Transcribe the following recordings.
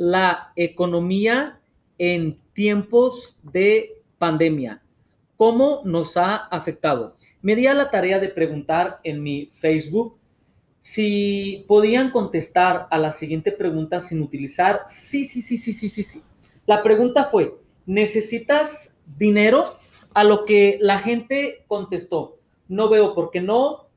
la economía en tiempos de pandemia. ¿Cómo nos ha afectado? Me di a la tarea de preguntar en mi Facebook si podían contestar a la siguiente pregunta sin utilizar sí, sí, sí, sí, sí, sí, sí. La pregunta fue, ¿necesitas dinero? A lo que la gente contestó, no veo por qué no,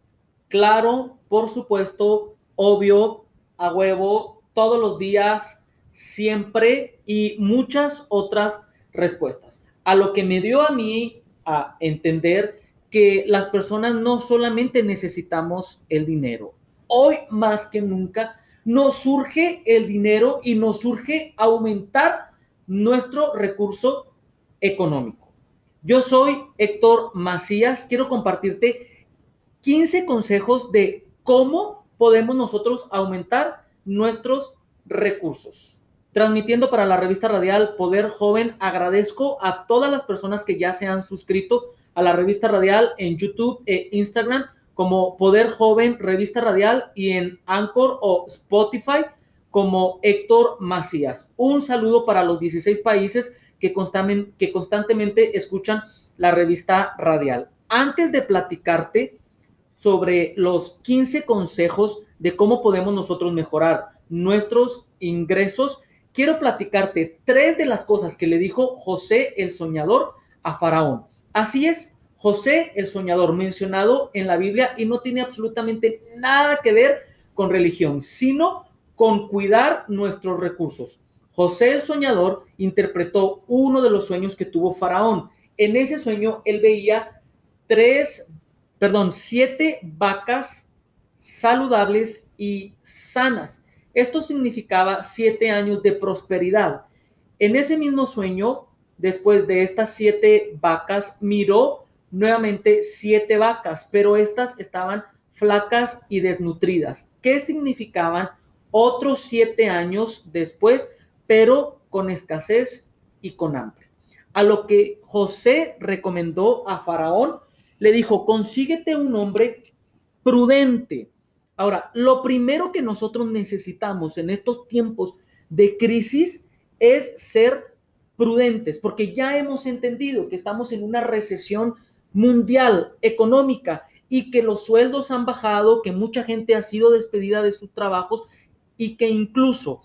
claro, por supuesto, obvio, a huevo, todos los días, siempre y muchas otras respuestas. A lo que me dio a mí a entender que las personas no solamente necesitamos el dinero, hoy más que nunca nos surge el dinero y nos surge aumentar nuestro recurso económico. Yo soy Héctor Macías, quiero compartirte 15 consejos de cómo podemos nosotros aumentar nuestros recursos. Transmitiendo para la revista radial Poder Joven, agradezco a todas las personas que ya se han suscrito a la revista radial en YouTube e Instagram como Poder Joven Revista Radial y en Anchor o Spotify como Héctor Macías. Un saludo para los 16 países que, que constantemente escuchan la revista radial. Antes de platicarte sobre los 15 consejos de cómo podemos nosotros mejorar nuestros ingresos, quiero platicarte tres de las cosas que le dijo José el soñador a Faraón. Así es, José el soñador mencionado en la Biblia y no tiene absolutamente nada que ver con religión, sino con cuidar nuestros recursos. José el soñador interpretó uno de los sueños que tuvo Faraón. En ese sueño él veía tres, perdón, siete vacas saludables y sanas. Esto significaba siete años de prosperidad. En ese mismo sueño, después de estas siete vacas, miró nuevamente siete vacas, pero estas estaban flacas y desnutridas. ¿Qué significaban? Otros siete años después, pero con escasez y con hambre. A lo que José recomendó a Faraón, le dijo, consíguete un hombre prudente. Ahora, lo primero que nosotros necesitamos en estos tiempos de crisis es ser prudentes, porque ya hemos entendido que estamos en una recesión mundial económica y que los sueldos han bajado, que mucha gente ha sido despedida de sus trabajos y que incluso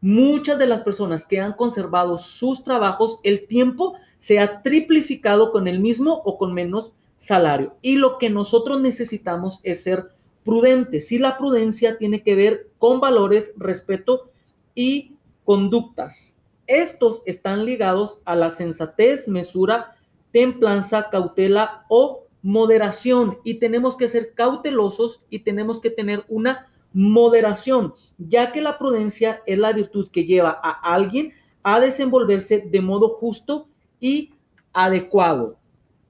muchas de las personas que han conservado sus trabajos, el tiempo se ha triplificado con el mismo o con menos salario. Y lo que nosotros necesitamos es ser prudentes. Y la prudencia tiene que ver con valores, respeto y conductas. Estos están ligados a la sensatez, mesura, templanza, cautela o moderación. Y tenemos que ser cautelosos y tenemos que tener una moderación, ya que la prudencia es la virtud que lleva a alguien a desenvolverse de modo justo y adecuado.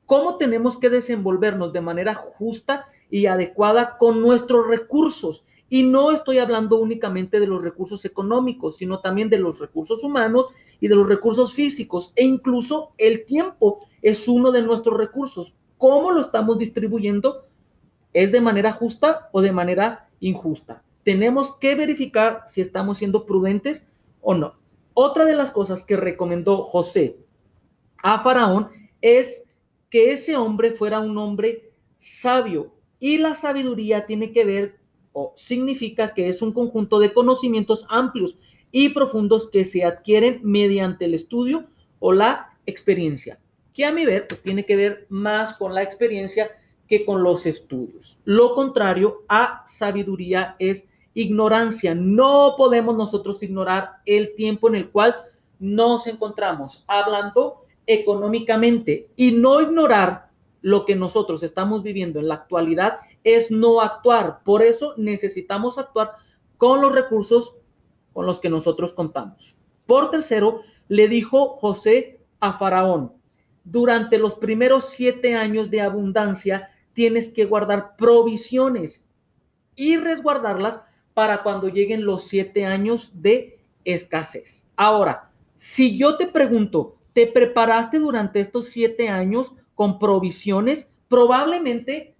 ¿Cómo tenemos que desenvolvernos de manera justa y adecuada con nuestros recursos? Y no estoy hablando únicamente de los recursos económicos, sino también de los recursos humanos y de los recursos físicos. E incluso el tiempo es uno de nuestros recursos. ¿Cómo lo estamos distribuyendo? ¿Es de manera justa o de manera injusta? Tenemos que verificar si estamos siendo prudentes o no. Otra de las cosas que recomendó José a Faraón es que ese hombre fuera un hombre sabio. Y la sabiduría tiene que ver o significa que es un conjunto de conocimientos amplios y profundos que se adquieren mediante el estudio o la experiencia, que a mi ver pues, tiene que ver más con la experiencia que con los estudios. Lo contrario a sabiduría es ignorancia. No podemos nosotros ignorar el tiempo en el cual nos encontramos hablando económicamente y no ignorar lo que nosotros estamos viviendo en la actualidad es no actuar. Por eso necesitamos actuar con los recursos con los que nosotros contamos. Por tercero, le dijo José a Faraón, durante los primeros siete años de abundancia tienes que guardar provisiones y resguardarlas para cuando lleguen los siete años de escasez. Ahora, si yo te pregunto, ¿te preparaste durante estos siete años con provisiones, probablemente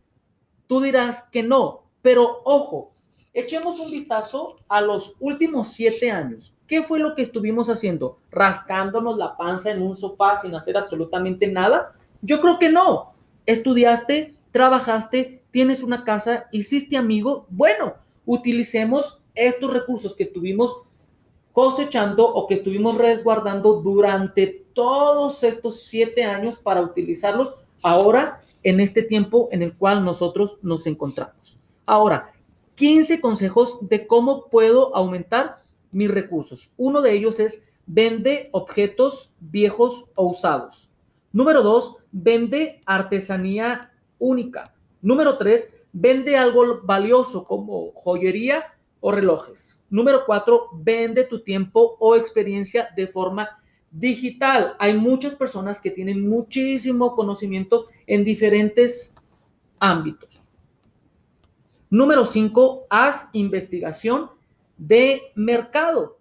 tú dirás que no, pero ojo, echemos un vistazo a los últimos siete años. ¿Qué fue lo que estuvimos haciendo? ¿Rascándonos la panza en un sofá sin hacer absolutamente nada? Yo creo que no. Estudiaste, trabajaste, tienes una casa, hiciste amigo. Bueno, utilicemos estos recursos que estuvimos cosechando o que estuvimos resguardando durante todos estos siete años para utilizarlos ahora en este tiempo en el cual nosotros nos encontramos. Ahora, 15 consejos de cómo puedo aumentar mis recursos. Uno de ellos es vende objetos viejos o usados. Número dos, vende artesanía única. Número tres, vende algo valioso como joyería relojes. Número cuatro, vende tu tiempo o experiencia de forma digital. Hay muchas personas que tienen muchísimo conocimiento en diferentes ámbitos. Número cinco, haz investigación de mercado.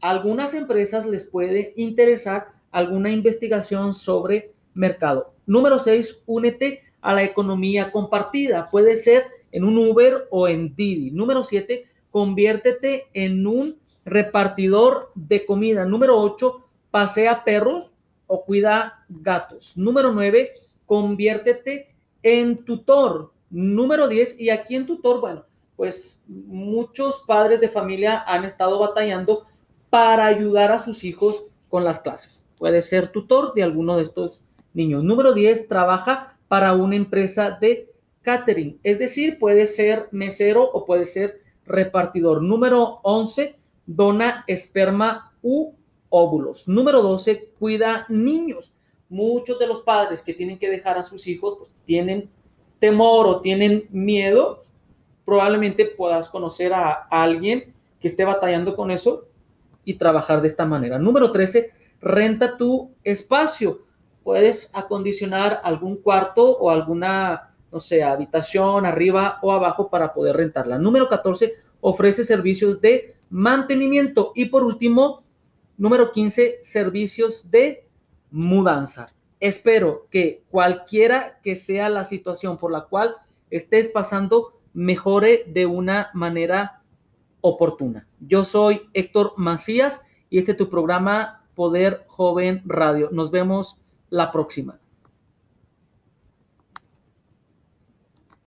algunas empresas les puede interesar alguna investigación sobre mercado. Número seis, únete a la economía compartida. Puede ser en un Uber o en Didi. Número siete, conviértete en un repartidor de comida. Número 8, pasea perros o cuida gatos. Número 9, conviértete en tutor. Número 10, y aquí en tutor, bueno, pues muchos padres de familia han estado batallando para ayudar a sus hijos con las clases. Puede ser tutor de alguno de estos niños. Número 10, trabaja para una empresa de catering, es decir, puede ser mesero o puede ser repartidor. Número 11, dona esperma u óvulos. Número 12, cuida niños. Muchos de los padres que tienen que dejar a sus hijos pues, tienen temor o tienen miedo. Probablemente puedas conocer a, alguien que esté batallando con eso y trabajar de esta manera. Número 13, renta tu espacio. Puedes acondicionar algún cuarto o alguna no sé, habitación arriba o abajo para poder rentarla. Número 14, ofrece servicios de mantenimiento. Y por último, número 15, servicios de mudanza. Espero que cualquiera que sea la situación por la cual estés pasando, mejore de una manera oportuna. Yo soy Héctor Macías y este es tu programa Poder Joven Radio. Nos vemos la próxima.